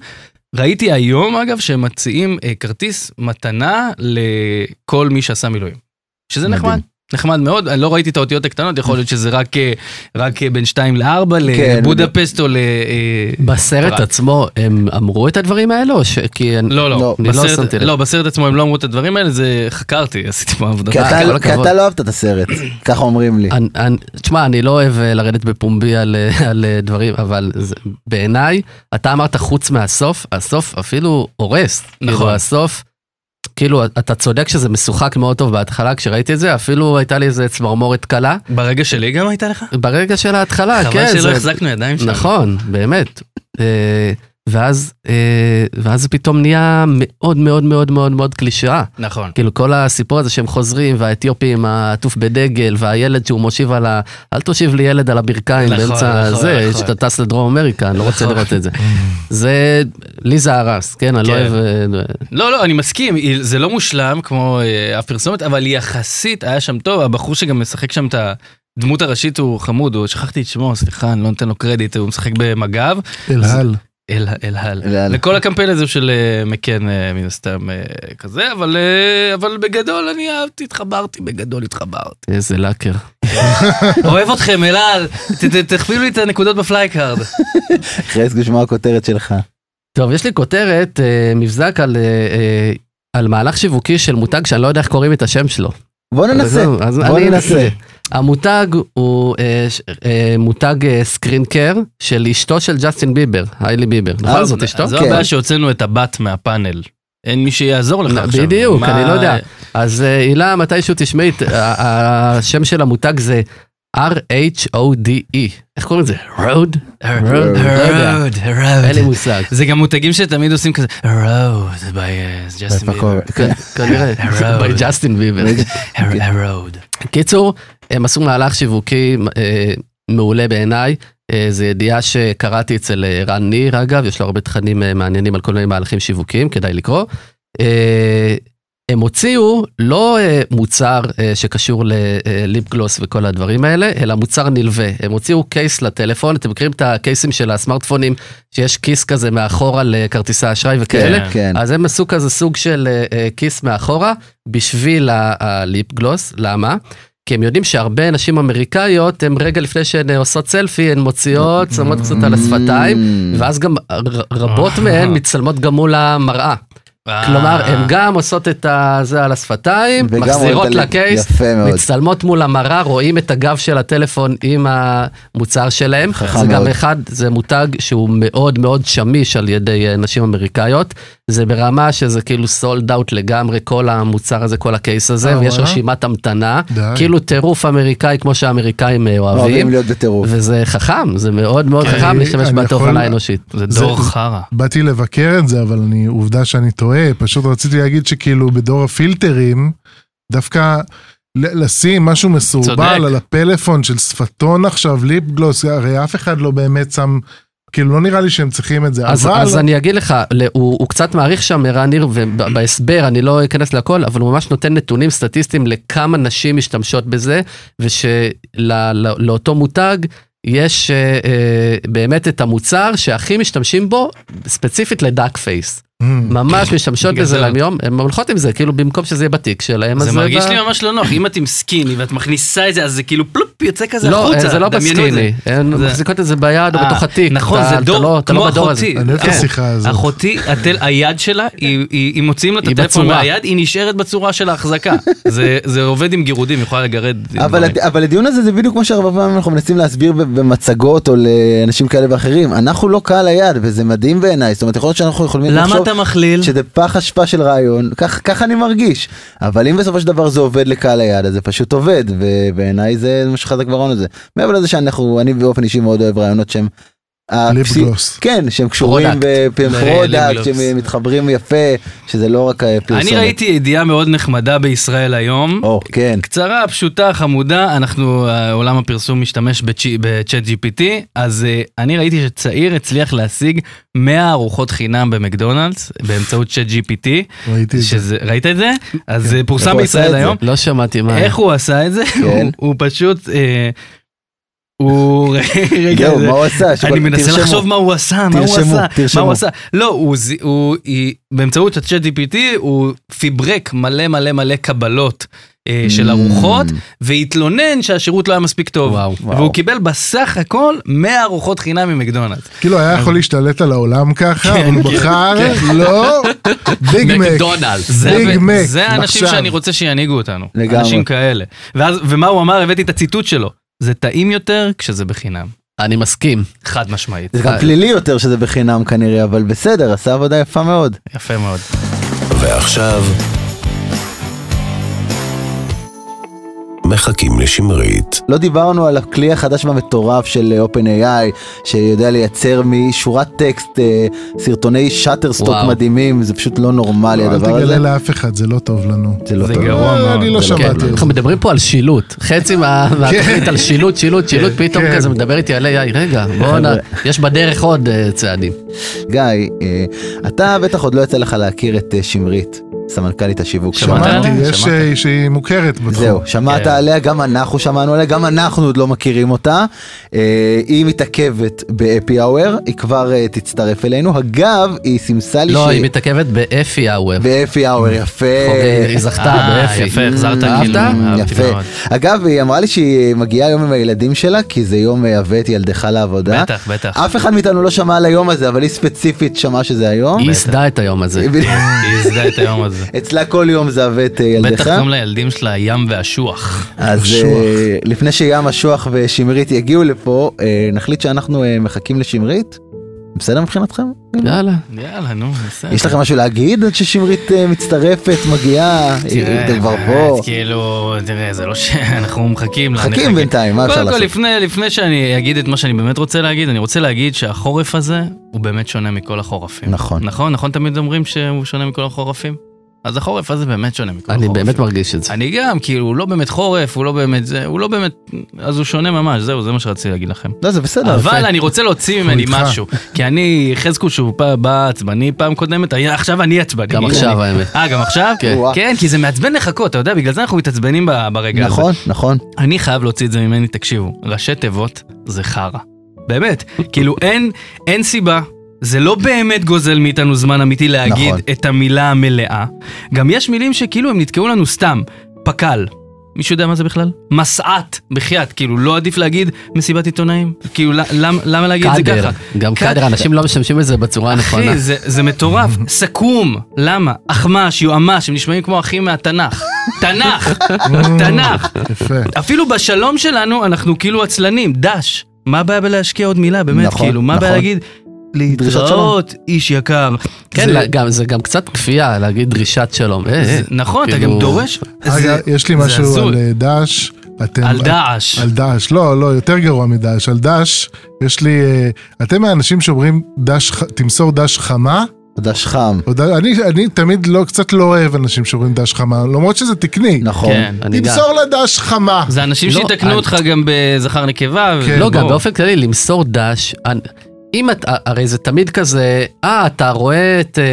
ראיתי היום אגב שהם מציעים אה, כרטיס מתנה לכל מי שעשה מילואים. שזה מדהים. נחמד. נחמד מאוד, אני לא ראיתי את האותיות הקטנות, יכול להיות שזה רק, אה, רק אה, בין 2 ל-4 כן, לבודפסט או ל... אה, בסרט פרט. עצמו הם אמרו את הדברים האלה או ש... כי... אני- לא, לא, לא, אני לא בסרט, שמתי לב. לא, בסרט עצמו הם לא אמרו את הדברים האלה, זה חקרתי, עשיתי פה עבודה. כי אה, אתה- כל כי הכבוד. אתה לא אהבת את הסרט, ככה אומרים לי. אני- אני- תשמע, אני לא אוהב לרדת בפומבי על, על דברים, אבל זה- בעיניי, אתה אמרת חוץ מהסוף, הסוף אפילו הורס. נכון. כאילו, הסוף, כאילו, אתה צודק שזה משוחק מאוד טוב בהתחלה, כשראיתי את זה, אפילו הייתה לי איזה צמרמורת קלה. ברגע שלי גם הייתה לך? ברגע של ההתחלה, כן. חבל שלא זה- החזקנו ידיים שם. נכון, באמת. ואז, אה, ואז זה פתאום נהיה מאוד מאוד מאוד מאוד מאוד קלישאה. נכון. כאילו כל הסיפור הזה שהם חוזרים והאתיופים העטוף בדגל והילד שהוא מושיב על ה... אל תושיב לי ילד על הברכיים נכון, באמצע נכון, זה, נכון. שאתה טס לדרום אמריקה, אני לא רוצה נכון. לראות את זה. זה, לי זה הרס, כן, אני לא כן. אוהב... אה, לא, לא, אני מסכים, זה לא מושלם כמו אה, אף פרסומת, אבל יחסית היה שם טוב, הבחור שגם משחק שם את הדמות הראשית הוא חמוד, הוא שכחתי את שמו, סליחה, אני לא נותן לו קרדיט, הוא משחק במג"ב, אלהל. אל אלהל. אלהל. לכל הקמפיין הזה של אה, מקן אה, מן הסתם אה, כזה, אבל אבל בגדול אני אהבתי, התחברתי, בגדול התחברתי. איזה לאקר. אוהב אתכם, אלעל. ת- ת- תכפילו לי את הנקודות בפלייקארד. חזק לשמוע הכותרת שלך. טוב, יש לי כותרת, מבזק על, על מהלך שיווקי של מותג שאני לא יודע איך קוראים את השם שלו. בוא ננסה. בוא אני ננסה. המותג הוא אה, ש- אה, מותג skin care של אשתו של ג'סטין ביבר, היילי ביבר. נכון זאת אשתו? זו כן. הבעיה שהוצאנו את הבת מהפאנל. אין מי שיעזור לך עכשיו. בדיוק, אני לא יודע. אז אה, הילה, מתישהו תשמעי, את- ה- ה- השם של המותג זה R-H-O-D-E. איך קוראים לזה? רוד? יודע. הרוד, אין לי. מושג. זה גם מותגים שתמיד עושים כזה, הרוד, by ג'סטין ביבר. כן. כנראה, by ג'סטין ביבר. הרוד. קיצור, הם עשו מהלך שיווקי אה, מעולה בעיניי. אה, זו ידיעה שקראתי אצל אה, רן ניר, אגב, יש לו הרבה תכנים אה, מעניינים על כל מיני מהלכים שיווקיים, כדאי לקרוא. אה, הם הוציאו לא אה, מוצר אה, שקשור ל lip gloss וכל הדברים האלה, אלא מוצר נלווה. הם הוציאו case לטלפון, אתם מכירים את הקייסים של הסמארטפונים, שיש כיס כזה מאחורה לכרטיסי אשראי וכאלה? כן. כן. אז הם עשו כזה סוג של אה, אה, כיס מאחורה בשביל הליפ גלוס, למה? כי הם יודעים שהרבה נשים אמריקאיות, הן רגע לפני שהן אה, עושות סלפי, הן מוציאות, שמות קצת על השפתיים, Mm. ואז גם רבות מהן מצלמות גם מול המראה. אה. כלומר, הן גם עושות את זה על השפתיים, מחזירות לקייס. מצטלמות מול המראה, רואים את הגב של הטלפון עם המוצר שלהם. חכם זה גם. אחד, זה מותג שהוא מאוד מאוד שמיש על ידי אה, נשים אמריקאיות. זה ברמה שזה כאילו סולד אאוט לגמרי, כל המוצר הזה, כל הקייס הזה, אה, ויש? רשימת המתנה. כאילו טירוף אמריקאי כמו שהאמריקאים אה, אוהבים אוהבים. להיות בטירוף. וזה חכם, זה מאוד מאוד כן. חכם להשתמש בתוכנה האנושית. זה דור חרא. באתי לבקר את זה, אבל אני, עובדה שאני טועה, פשוט רציתי להגיד שכאילו בדור הפילטרים, דווקא לשים משהו מסורבל. על הפלאפון של שפתון עכשיו, ליפ גלוס, הרי אף אחד לא באמת שם, כאילו לא נראה לי שהם צריכים את זה, אז, אבל... אז אני אגיד לך, הוא, הוא קצת מעריך שם ערן ניר, ובהסבר אני לא אכנס לכל, אבל הוא ממש נותן נתונים סטטיסטיים לכמה נשים משתמשות בזה, ושלאותו מותג יש אה, אה, באמת את המוצר שהכי משתמשים בו, ספציפית ל duck face. ממש משתמשות בזה. ליום, הן הולכות עם זה, כאילו במקום שזה יהיה בתיק שלהם. זה אז מרגיש לי ממש לא נוח, אם את עם skinny ואת מכניסה את זה, אז זה כאילו פלופ, יוצא כזה לא, החוצה. אה, זה לא זה. ב skinny, הן זה- מחזיקות את זה ביד או אה, בתוך התיק. נכון, אתה- זה אתה דור, לא- אתה לא כמו. אחותי. אני אוהב את כן. השיחה הזאת. אחותי, היד שלה, היא- אם מוציאים לה את הטלפון. מהיד, היא נשארת בצורה של ההחזקה. זה- זה עובד עם גירודים, היא יכולה לגרד. אבל, דברים. הד- אבל הדיון הזה זה בדיוק כמו שהרבה פעמים אנחנו מנסים להסביר במצגות או לאנשים כאלה ואחרים אנחנו לא קהל היד וזה מדהים בעיניי זאת אומרת יכול להיות שאנחנו יכולים למה לחשוב אתה מכליל? שזה פח אשפה של רעיון ככה אני מרגיש אבל אם בסופו של דבר זה עובד לקהל היד אז זה פשוט עובד ובעיניי זה מה שחזק ברעיון הזה מעבר לזה שאנחנו אני באופן אישי מאוד אוהב רעיונות שהם. כן שהם קשורים product. ב product led שהם מתחברים יפה שזה לא רק אה, פרסומת. אני ראיתי ידיעה מאוד נחמדה בישראל היום. או כן קצרה, פשוטה, חמודה, אנחנו, אה, עולם הפרסום משתמש בצ'אט GPT, אז אה, אני ראיתי שצעיר הצליח להשיג 100 ארוחות חינם במקדונלדס באמצעות צ'אט GPT, ראית את זה? אז איך פורסם בישראל? היום. לא שמעתי מה. איך הוא עשה את זה? כן. הוא- הוא פשוט, הוא, רגע, זהו זה- מה הוא עשה? אני מנסה. לחשוב מה הוא עשה, מה הוא עשה, מה. הוא עשה. לא, הוא, באמצעות הצ'אט GPT הוא פיברק מלא מלא מלא קבלות אה, של ארוחות, והתלונן שהשירות לא היה מספיק טוב. וואו. והוא קיבל בסך הכל 100 ארוחות חינם ממקדונלדס. כאילו היה יכול להשתלט על העולם ככה, כן, אבל הוא כן, בחר, לא, ביג מק. ביג מק, זה האנשים. שאני רוצה שינהיגו אותנו. אנשים כאלה. ומה הוא אמר? הבאתי את הציטוט שלו. זה טעים יותר כשזה בחינם. אני מסכים. חד משמעית. זה גם פלילי יותר שזה בחינם כנראה אבל בסדר עשה עבודה יפה מאוד. יפה מאוד. ועכשיו, מחכים לשמרית. לא דיברנו על הכלי החדש והמטורף של אה, OpenAI שיודע לייצר משורת טקסט אה, סרטוני שאטרסטוק. מדהימים זה פשוט לא נורמלי אל הדבר הזה. תגלה לאף אחד, זה לא טוב לנו. זה לא זה טוב. גרוע אה, מאוד. אני לא לא שמעתי כן. אנחנו מדברים פה על שילוט. חצי מה- מהתוכנית על שילוט, שילוט, שילוט, פתאום כן. כזה מדבר איתי על AI. רגע, בוא נ... יש בדרך עוד אה, צעדים. גיא אתה בטח עוד לא יצא לך להכיר את שמרית סמנכ"לית השיווק שמעת שלנו. עליה? שמעתי, יש שמעת. אה, שהיא מוכרת בתחום. זהו, שמעת כן. עליה, גם אנחנו שמענו עליה, גם אנחנו עוד לא מכירים אותה. אה, היא מתעכבת באפי האוור, היא כבר אה, תצטרף אלינו. אגב, היא סימסה לי לא, שהיא... היא מתעכבת באפי האוור. באפי האוור, יפה. היא זכתה אה, באפי. יפה, החזרת? כאילו, יפה. אגב, היא אמרה לי שהיא מגיעה היום עם הילדים שלה, כי זה יום אה, הבא את ילדך לעבודה. בטח, בטח. אף אחד מאיתנו לא שמע על היום הזה, אבל היא ספציפית שמעה שזה היום. היא ייסדה את היום הזה. היא ייסדה את היום הזה. אצלה כל יום זה הבא את אה, בטח ילדך. גם לילדים שלה ים והשוח. אז. אה, לפני ים אשוח ושמרית יגיעו לפה, אה, נחליט שאנחנו מחכים לשמרית. בסדר מבחינתכם? יאללה. יאללה, נו, בסדר. יש לכם משהו להגיד עד ששמרית מצטרפת, מגיעה, תראה, אתם כבר פה. כאילו, תראה, זה לא שאנחנו מחכים. מחכים. בינתיים, מה אפשר קודם כל, לעשות? לפני, לפני שאני אגיד את מה שאני באמת רוצה להגיד, אני רוצה להגיד שהחורף הזה הוא באמת שונה מכל החורפים. נכון. נכון? נכון תמיד אומרים שהוא שונה מכל החורפים? אז החורף הזה באמת שונה מכל אני החורפים. באמת מרגיש את זה. אני גם, כאילו, הוא לא באמת חורף, הוא לא באמת זה, הוא לא באמת, אז הוא שונה ממש, זהו, זה מה שרציתי להגיד לכם. לא, זה בסדר. אבל יפה. אני רוצה להוציא ממני. משהו, כי אני, חזקו שהוא פעם בא עצבני פעם קודמת, היה- עכשיו אני עצבני. גם עכשיו אני- האמת. אה, גם עכשיו? כן. כן, כי זה מעצבן לחכות, אתה יודע, בגלל זה אנחנו מתעצבנים ברגע הזה. נכון, נכון. אני חייב להוציא את זה ממני, תקשיבו, ראשי תיבות זה חרא. באמת, כאילו אין, אין סיבה. זה לא באמת גוזל מאיתנו זמן אמיתי להגיד נכון. את המילה המלאה. גם יש מילים שכאילו הם נתקעו לנו סתם. פק"ל. מישהו יודע מה זה בכלל? מסעת, בחייאת, כאילו לא עדיף להגיד מסיבת עיתונאים? כאילו למ, למה להגיד את זה. ככה? גם קאדר. קאדר, אנשים לא משתמשים בזה בצורה הנכונה. אחי, זה, זה מטורף. סכו"ם, למה? אחמ"ש, יועמ"ש, הם נשמעים כמו אחים מהתנ"ך. תנ"ך, תנ"ך. יפה. אפילו בשלום שלנו אנחנו כאילו עצלנים, דש. מה הבעיה בלהשקיע עוד מילה, באמת, נכון, כאילו, מה הבעיה נכון. להגיד? להתראות, איש יקר. כן, זה- לה- גם- זה גם קצת כפייה להגיד דרישת שלום. אה, אה. זה- נכון, אתה כאילו- גם דורש. רגע, זה- יש לי זה משהו. על אה, דש. אתם- על דאעש. על דש, לא, לא, יותר גרוע מדש. על דש, יש לי, אה, אתם מהאנשים שאומרים דש, תמסור דש חמה? דש חם. אני, אני תמיד לא, קצת לא אוהב אנשים שאומרים דש חמה, למרות שזה תקני. נכון. כן. אני גם. תמסור לה דש חמה. זה אנשים לא, שיתקנו אני- אותך גם בזכר נקבה. כן. לא, גם בוא. באופן כללי, למסור דש, אני- אם את, הרי זה תמיד כזה, אה, אתה רואה את אה,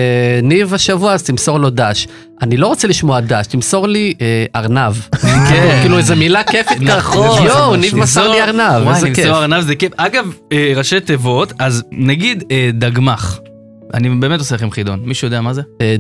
ניב השבוע, אז תמסור לו דש. אני לא רוצה לשמוע דש, תמסור לי אה, ארנב. כן. כאילו איזה מילה כיפית ככה. נכון. יואו, ניב מסר לי ארנב, וואי, איזה כיף. למסור ארנב זה כיף. אגב, אה, ראשי תיבות, אז נגיד אה, דגמח. אני באמת עושה לכם חידון. מישהו יודע מה זה? אה,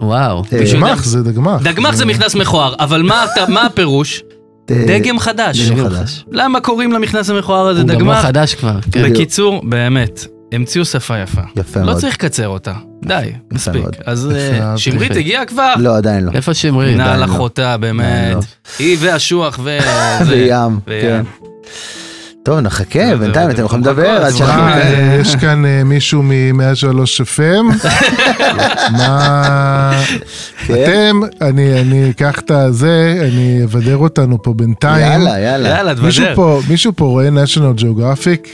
וואו. אה? דגמח זה דגמח. דגמח זה מכנס מכוער, אבל מה אתה- מה הפירוש? אה, דגם חדש. דגם חדש. למה קוראים למכנס המכוער הזה הוא גם לא דגמח? חדש כבר. בקיצור, באמת, המציאו שפה יפה. יפה לא מאוד. צריך לקצר אותה. די, מספיק. אז אה. שמרית. הגיעה כבר? לא, עדיין לא. איפה שמרית? נעל לא. אחותה, באמת. לא. היא והשוח ו... וים, כן. וים. טוב, נחכה, זה- בינתיים אתם יכולים לדבר עד שאנחנו... יש כאן אה, מישהו מ-103 FM? מה... כן. אתם, אני אני אקח את הזה, אני אבדר אותנו פה בינתיים. יאללה, יאללה. יאללה, תבדר. מישהו פה רואה national geographic?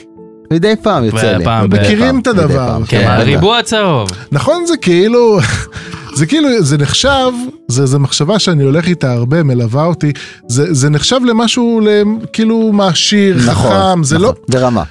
מדי פעם יוצא לי. פעם, מדי מכירים את הדבר. כן, בטח. הריבוע הצהוב. נכון זה כאילו, זה כאילו, זה נחשב, זה, זה מחשבה שאני הולך איתה הרבה, מלווה אותי, זה, זה נחשב למשהו כאילו מעשיר, נכון, חכם, זה נכון, לא, ברמה.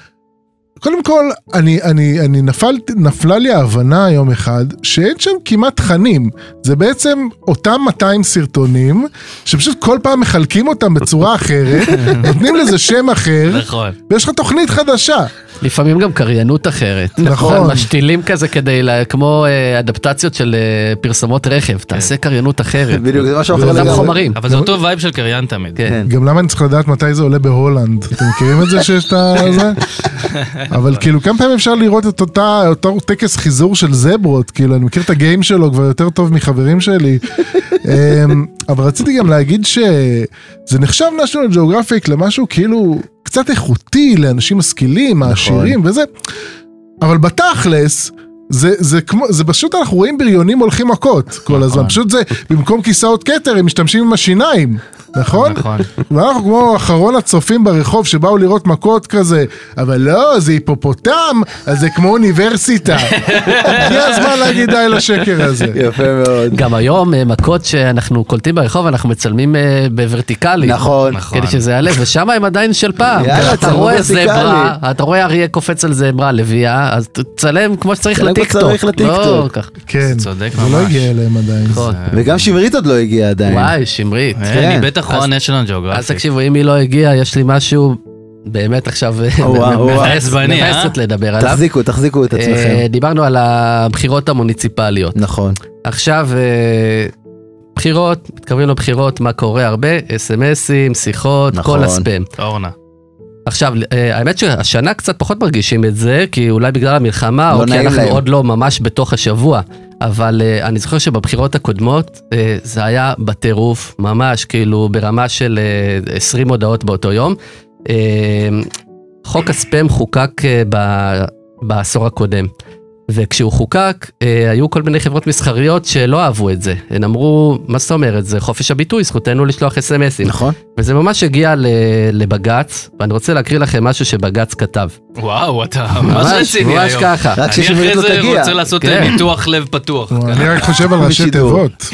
קודם כל, אני, אני, אני נפל, נפלה לי ההבנה יום אחד שאין שם כמעט תכנים. זה בעצם אותם 200 סרטונים, שפשוט כל פעם מחלקים אותם בצורה אחרת, נותנים לזה שם אחר, נכון. ויש לך תוכנית חדשה. לפעמים גם קריינות אחרת. נכון. משתילים כזה כדי, לה- כמו אה, אדפטציות של אה, פרסומות רכב, תעשה קריינות אחרת. בדיוק, זה משהו אחר אותם לגמרי. חומרים. אבל זה אותו vibe של קריין תמיד. כן. כן. גם למה אני צריך לדעת מתי זה עולה בהולנד? אתם מכירים את זה שיש את זה? אבל כאילו כמה פעמים אפשר לראות את אותה, אותו טקס חיזור של זברות, כאילו אני מכיר את ה game שלו כבר יותר טוב מחברים שלי. אמ, אבל רציתי גם להגיד שזה נחשב national geographic למשהו כאילו קצת איכותי לאנשים משכילים, מעשירים וזה. אבל בתכלס, זה, זה כמו, זה פשוט אנחנו רואים בריונים הולכים מכות כל הזמן, פשוט זה, במקום כיסאות כתר הם משתמשים עם השיניים, נכון? נכון. ואנחנו כמו אחרון הצופים ברחוב שבאו לראות מכות כזה, אבל לא, זה היפופוטם, אז זה כמו אוניברסיטה. הגיע הזמן להגיד די לשקר הזה. יפה מאוד. גם היום אה, מכות שאנחנו קולטים ברחוב, אנחנו מצלמים אה, בוורטיקלי. נכון. נכון. כדי שזה יעלה, ושם הם עדיין של פעם. יאללה, אתה רואה. זברה, אתה רואה אריה קופץ על זברה, לביאה, אז תצלם כמו שצריך כמו צריך לא לטיקטוק. כך. כן, צודק זה לא ממש. הגיע אליהם עדיין. נכון. וגם שמרית עוד לא הגיעה עדיין. וואי, שמרית. אה, כן. אני בטח רואה national geographic. אז תקשיבו, אם היא לא הגיעה, יש לי משהו באמת עכשיו וואו, וואו. עצבני, אה? מבאסת לדבר עליו. תחזיקו, תחזיקו את אה, עצמכם. דיברנו על הבחירות המוניציפליות. נכון. עכשיו, אה, בחירות, מתקרבים לבחירות, מה קורה הרבה? אס.אם.אסים, שיחות, נכון. כל הספאם. אורנה. עכשיו, אה, האמת שהשנה קצת פחות מרגישים את זה, כי אולי בגלל המלחמה, לא או כי אנחנו להם. עוד לא ממש בתוך השבוע. אבל אה, אני זוכר שבבחירות הקודמות אה, זה היה בטירוף, ממש, כאילו ברמה של אה, 20 הודעות באותו יום. חוק הספאם חוקק ב- בעשור הקודם. וכשהוא חוקק, אה, היו כל מיני חברות מסחריות שלא אהבו את זה. הן אמרו, מה זאת אומרת, זה חופש הביטוי, זכותנו לשלוח אס.אם.אסים. נכון. וזה ממש הגיע ל- לבג"ץ, ואני רוצה להקריא לכם משהו שבג"ץ כתב. וואו, אתה ממש רציני ממש היום. ככה. רק אני ששמרית אחרי לא זה תגיע. רוצה לעשות כן. ניתוח לב פתוח. אני רק חושב על ראשי. תיבות.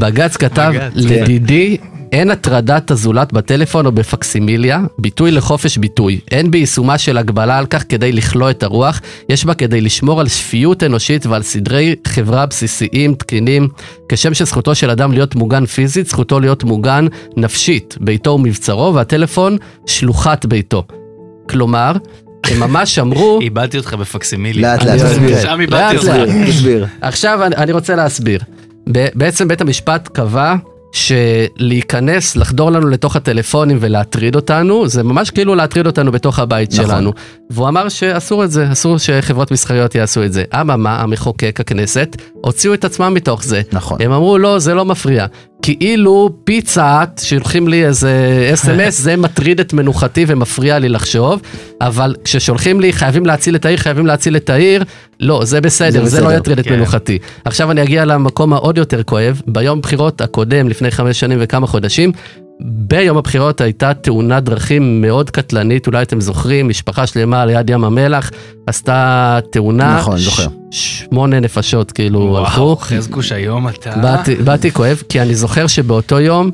בג"ץ כתב, בג"ץ, לדידי, אין הטרדת הזולת בטלפון או בפקסימיליה, ביטוי לחופש ביטוי. אין ביישומה של הגבלה על כך כדי לכלוא את הרוח, יש בה כדי לשמור על שפיות אנושית ועל סדרי חברה בסיסיים, תקינים. כשם שזכותו של אדם להיות מוגן פיזית, זכותו להיות מוגן נפשית, ביתו ומבצרו, והטלפון שלוחת ביתו. כלומר, הם ממש אמרו, איבדתי אותך בפקסימילי. לאט לאט, לא תסביר. שם איבדתי אותך. עכשיו אני, רוצה להסביר. בעצם בית המשפט קבע שלהיכנס, לחדור לנו לתוך הטלפונים ולהטריד אותנו, זה ממש כאילו להטריד אותנו בתוך הבית נכון. שלנו. והוא אמר שאסור את זה, אסור שחברות מסחריות יעשו את זה. אממה, המחוקק, הכנסת, הוציאו את עצמם מתוך זה. נכון. הם אמרו, לא, זה לא מפריע. כאילו פיצה, שולחים לי איזה אס.אם.אס, זה מטריד את מנוחתי ומפריע לי לחשוב, אבל כששולחים לי, חייבים להציל את העיר, חייבים להציל את העיר, לא, זה בסדר, זה זה, לא בסדר, יטריד את כן. מנוחתי. עכשיו אני אגיע למקום העוד יותר כואב, ביום בחירות הקודם, לפני חמש שנים וכמה חודשים, ביום הבחירות הייתה תאונת דרכים מאוד קטלנית, אולי אתם זוכרים, משפחה שלמה ליד ים המלח עשתה תאונה, נכון, זוכר. שמונה נפשות כאילו הלכו. וואו, חזקוש היום אתה... באתי, באתי כואב, כי אני זוכר שבאותו יום,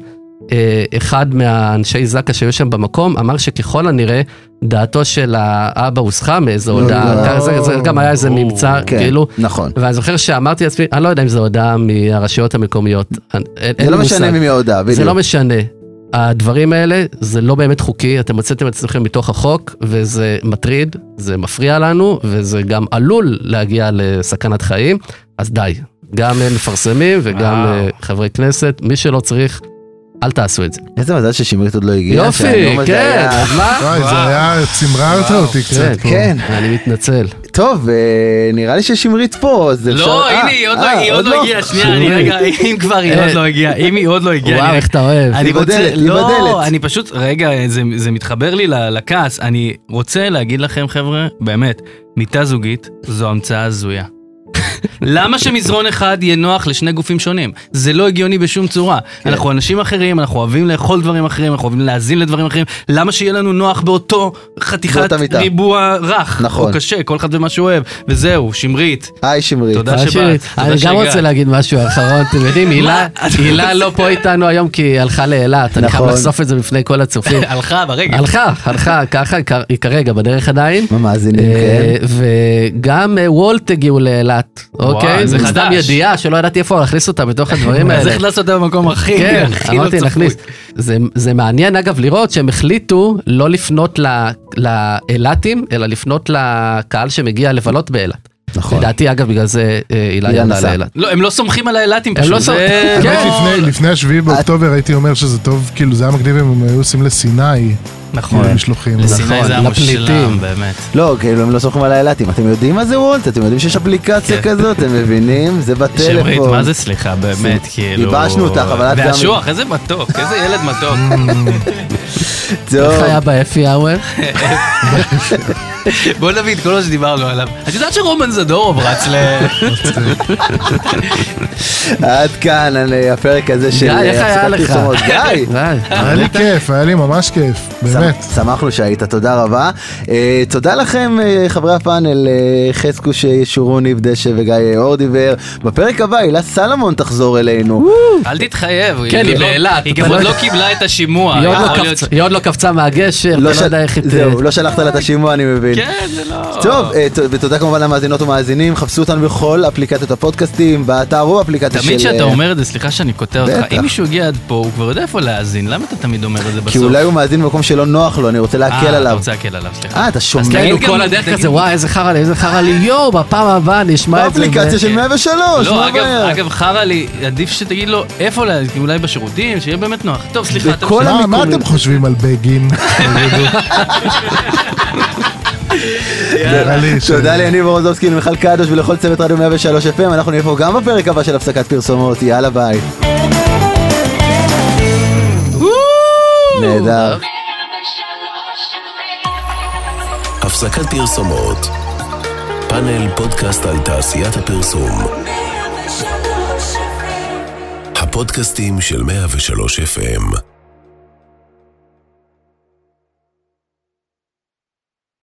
אה, אחד מהאנשי זק"א שהיו שם במקום, אמר שככל הנראה, דעתו של האבא הוסחה מאיזו לא, הודעה, לא. זה, זה גם היה איזה ממצא, כן, כאילו, נכון. ואני זוכר שאמרתי לעצמי, אני לא יודע אם זו הודעה מהרשויות המקומיות, זה לא מושג. משנה ממי ההודעה, בדיוק. זה לא משנה. הדברים האלה זה לא באמת חוקי, אתם הוצאתם את עצמכם מתוך החוק, וזה מטריד, זה מפריע לנו, וזה גם עלול להגיע לסכנת חיים, אז די. גם אה, מפרסמים וגם וואו. אה, חברי כנסת, מי שלא צריך, אל תעשו את זה. איזה מזל ששמרית עוד לא הגיעה. יופי, הזה כן, אז מה? וואי, זה. היה, צמררת. אותי קצת פה. כן. אני מתנצל. טוב, אה, נראה לי ששמרית פה, אז אפשר... לא, אה, הנה, היא עוד לא- אה, היא עוד לא הגיעה, שנייה, אני. רגע, אם כבר היא עוד לא הגיעה, אם היא עוד לא הגיעה, וואו, איך אתה אוהב. אני היא רוצה, בדלת, היא לא, בדלת. אני פשוט, רגע, זה, זה מתחבר לי לכעס, אני רוצה להגיד לכם חבר'ה, באמת, מיטה זוגית זו המצאה הזויה. למה שמזרון אחד יהיה נוח לשני גופים שונים? זה לא הגיוני בשום צורה. כן. אנחנו אנשים אחרים, אנחנו אוהבים לאכול דברים אחרים, אנחנו אוהבים להאזין לדברים אחרים, למה שיהיה לנו נוח באותו חתיכת. ריבוע רך? נכון. או קשה, כל אחד ומה שהוא אוהב. וזהו, שמרית, היי שמרית. תודה שבאת. אני גם. רוצה להגיד משהו אחרון, אתם יודעים, הילה הילה לא פה איתנו היום כי היא הלכה לאילת, אני חייב נכון. לחשוף את זה בפני כל הצופים. הלכה ברגע. הלכה, הלכה, ככה היא כרגע בדרך עדיין. מה מאזינים, אה, כן? וגם אה, וולט הגיעו לאילת, אוקיי? זה זה סתם. ידיעה שלא ידעתי איפה להכניס אותה בתוך הדברים אז האלה. לעשות את זה במקום הכי כן, הכי לא אמרתי צפוי. להכניס. זה- זה מעניין אגב לראות שהם החליטו לא לפנות ל- לאילתים, אלא לפנות לקהל שמגיע לבלות באילת. נכון. לדעתי אגב בגלל זה אה, הילה הילה ירדה. לאילת. לא, הם לא סומכים על האילתים הם פשוט. לא סומכים. כן. לפני- לפני השביעי באוקטובר הייתי אומר שזה טוב, כאילו זה היה מגניב אם הם היו עושים לסיני נכון. משלוחים. לסיני נכון, זה היה לפליטים. מושלם, באמת. לא, כאילו הם לא סומכים על האילתים. אתם יודעים מה זה וולט? אתם יודעים שיש אפליקציה כן. כזאת? אתם מבינים? זה שמרית, בטלפון. מה זה סליחה, באמת, כאילו... ייבשנו אותך, אבל את גם- והשוח, איזה מתוק, איזה ילד מתוק. טוב. איך היה באפי האוור? בוא נביא את כל מה שדיברנו עליו. את יודעת שרומן זדורוב רץ ל... עד כאן הפרק הזה של... גיא, איך היה לך? גיא. היה לי כיף, היה לי ממש כיף. באמת, באמת. שמחנו שהיית, תודה רבה. אה, תודה לכם, אה, חברי הפאנל, אה, חזקוש ישורון, ניב דשא וגיא אורדיבר. בפרק הבא, הילה סלמון תחזור אלינו. אל תתחייב, היא כן, היא לא- לאילת, היא אתה גם לא עוד. לא קיבלה את השימוע. היא עוד לא קפצה- היא לא קפצה מהגשר, לא לא יודע איך היא... זהו, לא שלחת לה את השימוע, אני מבין. כן, זה לא... טוב, ותודה כמובן למאזינות ומאזינים, חפשו אותנו בכל אפליקציות הפודקאסטים, באתר או אפליקציה של... תמיד כשאתה אומר את זה, סליחה שאני קוטע אותך. אם מישהו הגיע עד פה, הוא כבר יודע איפה להאזין, למה אתה תמיד אומר את זה בסוף? כי אולי הוא מאזין במקום שלא נוח לו, אני רוצה להקל אה, אתה עליו. רוצה להקל עליו, סליחה. אה, אתה שומע? כאילו גם- כל הדרך כזה, וואי, איזה חרא לי, איזה חרא לי, יואו, בפעם הבאה נשמע את זה. באפליקציה של 103, לא, מה הבעיה? אגב, חרא לי, עדיף שתגיד לו איפה אולי בשירותים, שיהיה באמת נוח. טוב, סליחה, אתה. מה. אתם חושבים על בגין? תודה ליניב רוזובסקי ולמיכל קדוש ולכל צוות רדיו 103 FM, אנחנו נהיה פה גם בפרק הבא של הפסקת פרסומות, יאללה ביי. נהדר. הפסקת פרסומות. פאנל פודקאסט על תעשיית הפרסום. הפודקאסטים של 103 FM